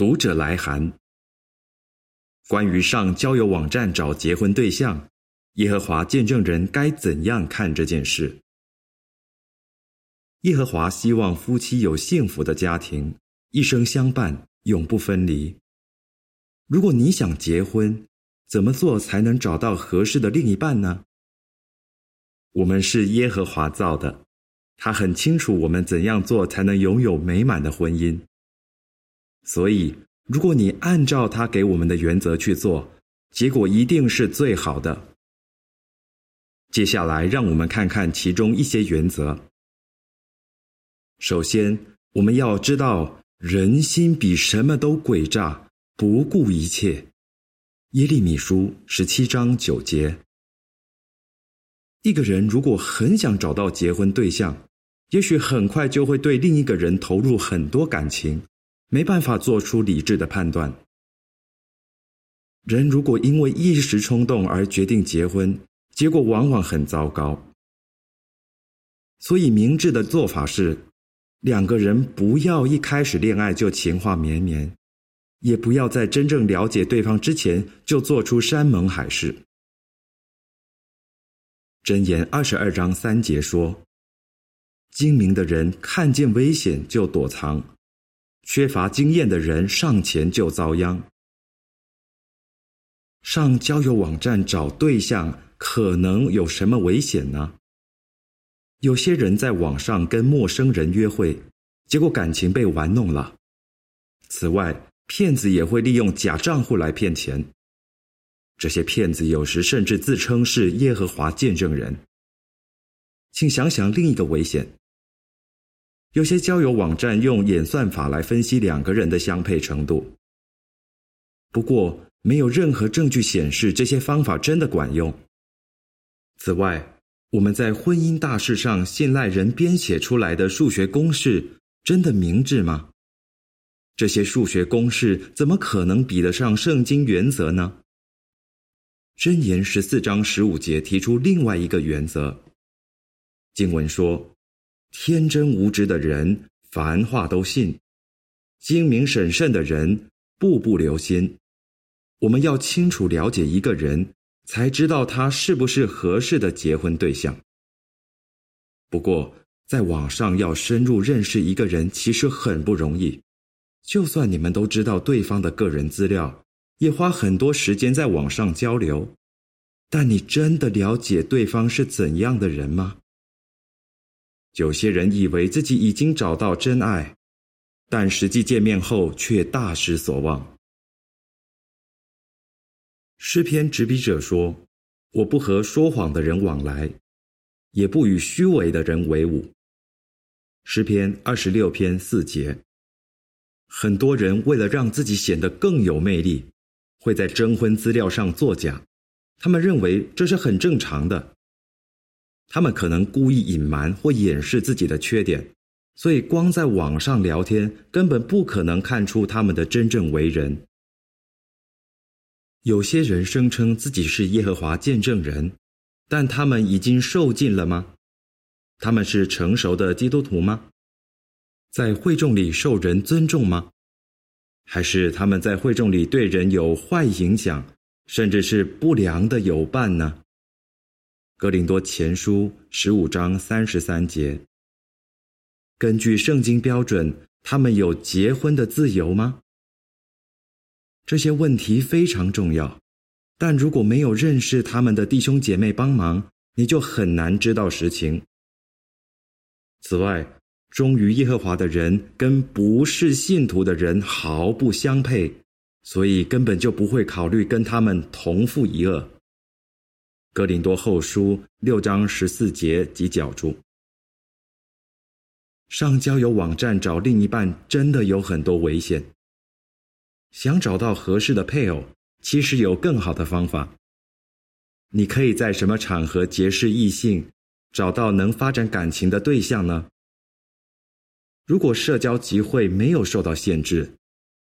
读者来函。关于上交友网站找结婚对象，耶和华见证人该怎样看这件事？耶和华希望夫妻有幸福的家庭，一生相伴，永不分离。如果你想结婚，怎么做才能找到合适的另一半呢？我们是耶和华造的，他很清楚我们怎样做才能拥有美满的婚姻。所以，如果你按照他给我们的原则去做，结果一定是最好的。接下来，让我们看看其中一些原则。首先，我们要知道，人心比什么都诡诈，不顾一切。耶利米书十七章九节。一个人如果很想找到结婚对象，也许很快就会对另一个人投入很多感情，没办法做出理智的判断。人如果因为一时冲动而决定结婚，结果往往很糟糕。所以，明智的做法是。两个人不要一开始恋爱就情话绵绵，也不要在真正了解对方之前就做出山盟海誓。箴言二十二章三节说：“精明的人看见危险就躲藏，缺乏经验的人上前就遭殃。”上交友网站找对象可能有什么危险呢？有些人在网上跟陌生人约会，结果感情被玩弄了。此外，骗子也会利用假账户来骗钱。这些骗子有时甚至自称是耶和华见证人。请想想另一个危险：有些交友网站用演算法来分析两个人的相配程度。不过，没有任何证据显示这些方法真的管用。此外，我们在婚姻大事上信赖人编写出来的数学公式，真的明智吗？这些数学公式怎么可能比得上圣经原则呢？箴言十四章十五节提出另外一个原则。经文说：“天真无知的人，凡话都信；精明审慎的人，步步留心。”我们要清楚了解一个人。才知道他是不是合适的结婚对象。不过，在网上要深入认识一个人，其实很不容易。就算你们都知道对方的个人资料，也花很多时间在网上交流，但你真的了解对方是怎样的人吗？有些人以为自己已经找到真爱，但实际见面后却大失所望。诗篇执笔者说：“我不和说谎的人往来，也不与虚伪的人为伍。”诗篇二十六篇四节。很多人为了让自己显得更有魅力，会在征婚资料上作假，他们认为这是很正常的。他们可能故意隐瞒或掩饰自己的缺点，所以光在网上聊天根本不可能看出他们的真正为人。有些人声称自己是耶和华见证人，但他们已经受尽了吗？他们是成熟的基督徒吗？在会众里受人尊重吗？还是他们在会众里对人有坏影响，甚至是不良的友伴呢？格林多前书十五章三十三节。根据圣经标准，他们有结婚的自由吗？这些问题非常重要，但如果没有认识他们的弟兄姐妹帮忙，你就很难知道实情。此外，忠于耶和华的人跟不是信徒的人毫不相配，所以根本就不会考虑跟他们同父一轭。哥林多后书六章十四节及脚注。上交友网站找另一半真的有很多危险。想找到合适的配偶，其实有更好的方法。你可以在什么场合结识异性，找到能发展感情的对象呢？如果社交集会没有受到限制，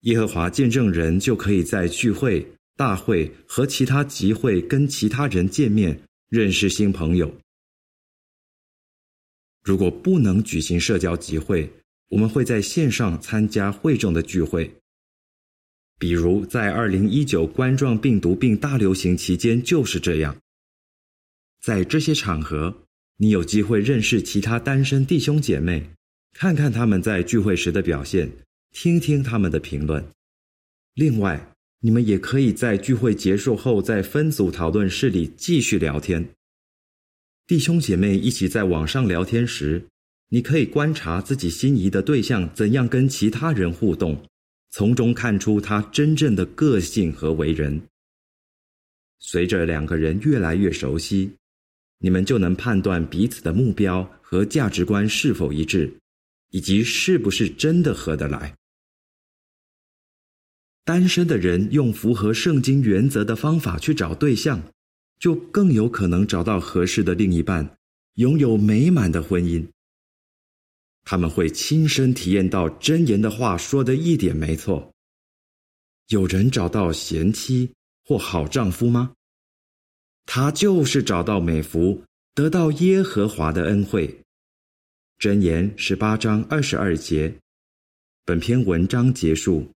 耶和华见证人就可以在聚会、大会和其他集会跟其他人见面，认识新朋友。如果不能举行社交集会，我们会在线上参加会众的聚会。比如在二零一九冠状病毒病大流行期间就是这样。在这些场合，你有机会认识其他单身弟兄姐妹，看看他们在聚会时的表现，听听他们的评论。另外，你们也可以在聚会结束后，在分组讨论室里继续聊天。弟兄姐妹一起在网上聊天时，你可以观察自己心仪的对象怎样跟其他人互动，从中看出他真正的个性和为人。随着两个人越来越熟悉。你们就能判断彼此的目标和价值观是否一致，以及是不是真的合得来。单身的人用符合圣经原则的方法去找对象，就更有可能找到合适的另一半，拥有美满的婚姻。他们会亲身体验到真言的话说的一点没错。有人找到贤妻或好丈夫吗？他就是找到美福，得到耶和华的恩惠。箴言十八章二十二节。本篇文章结束。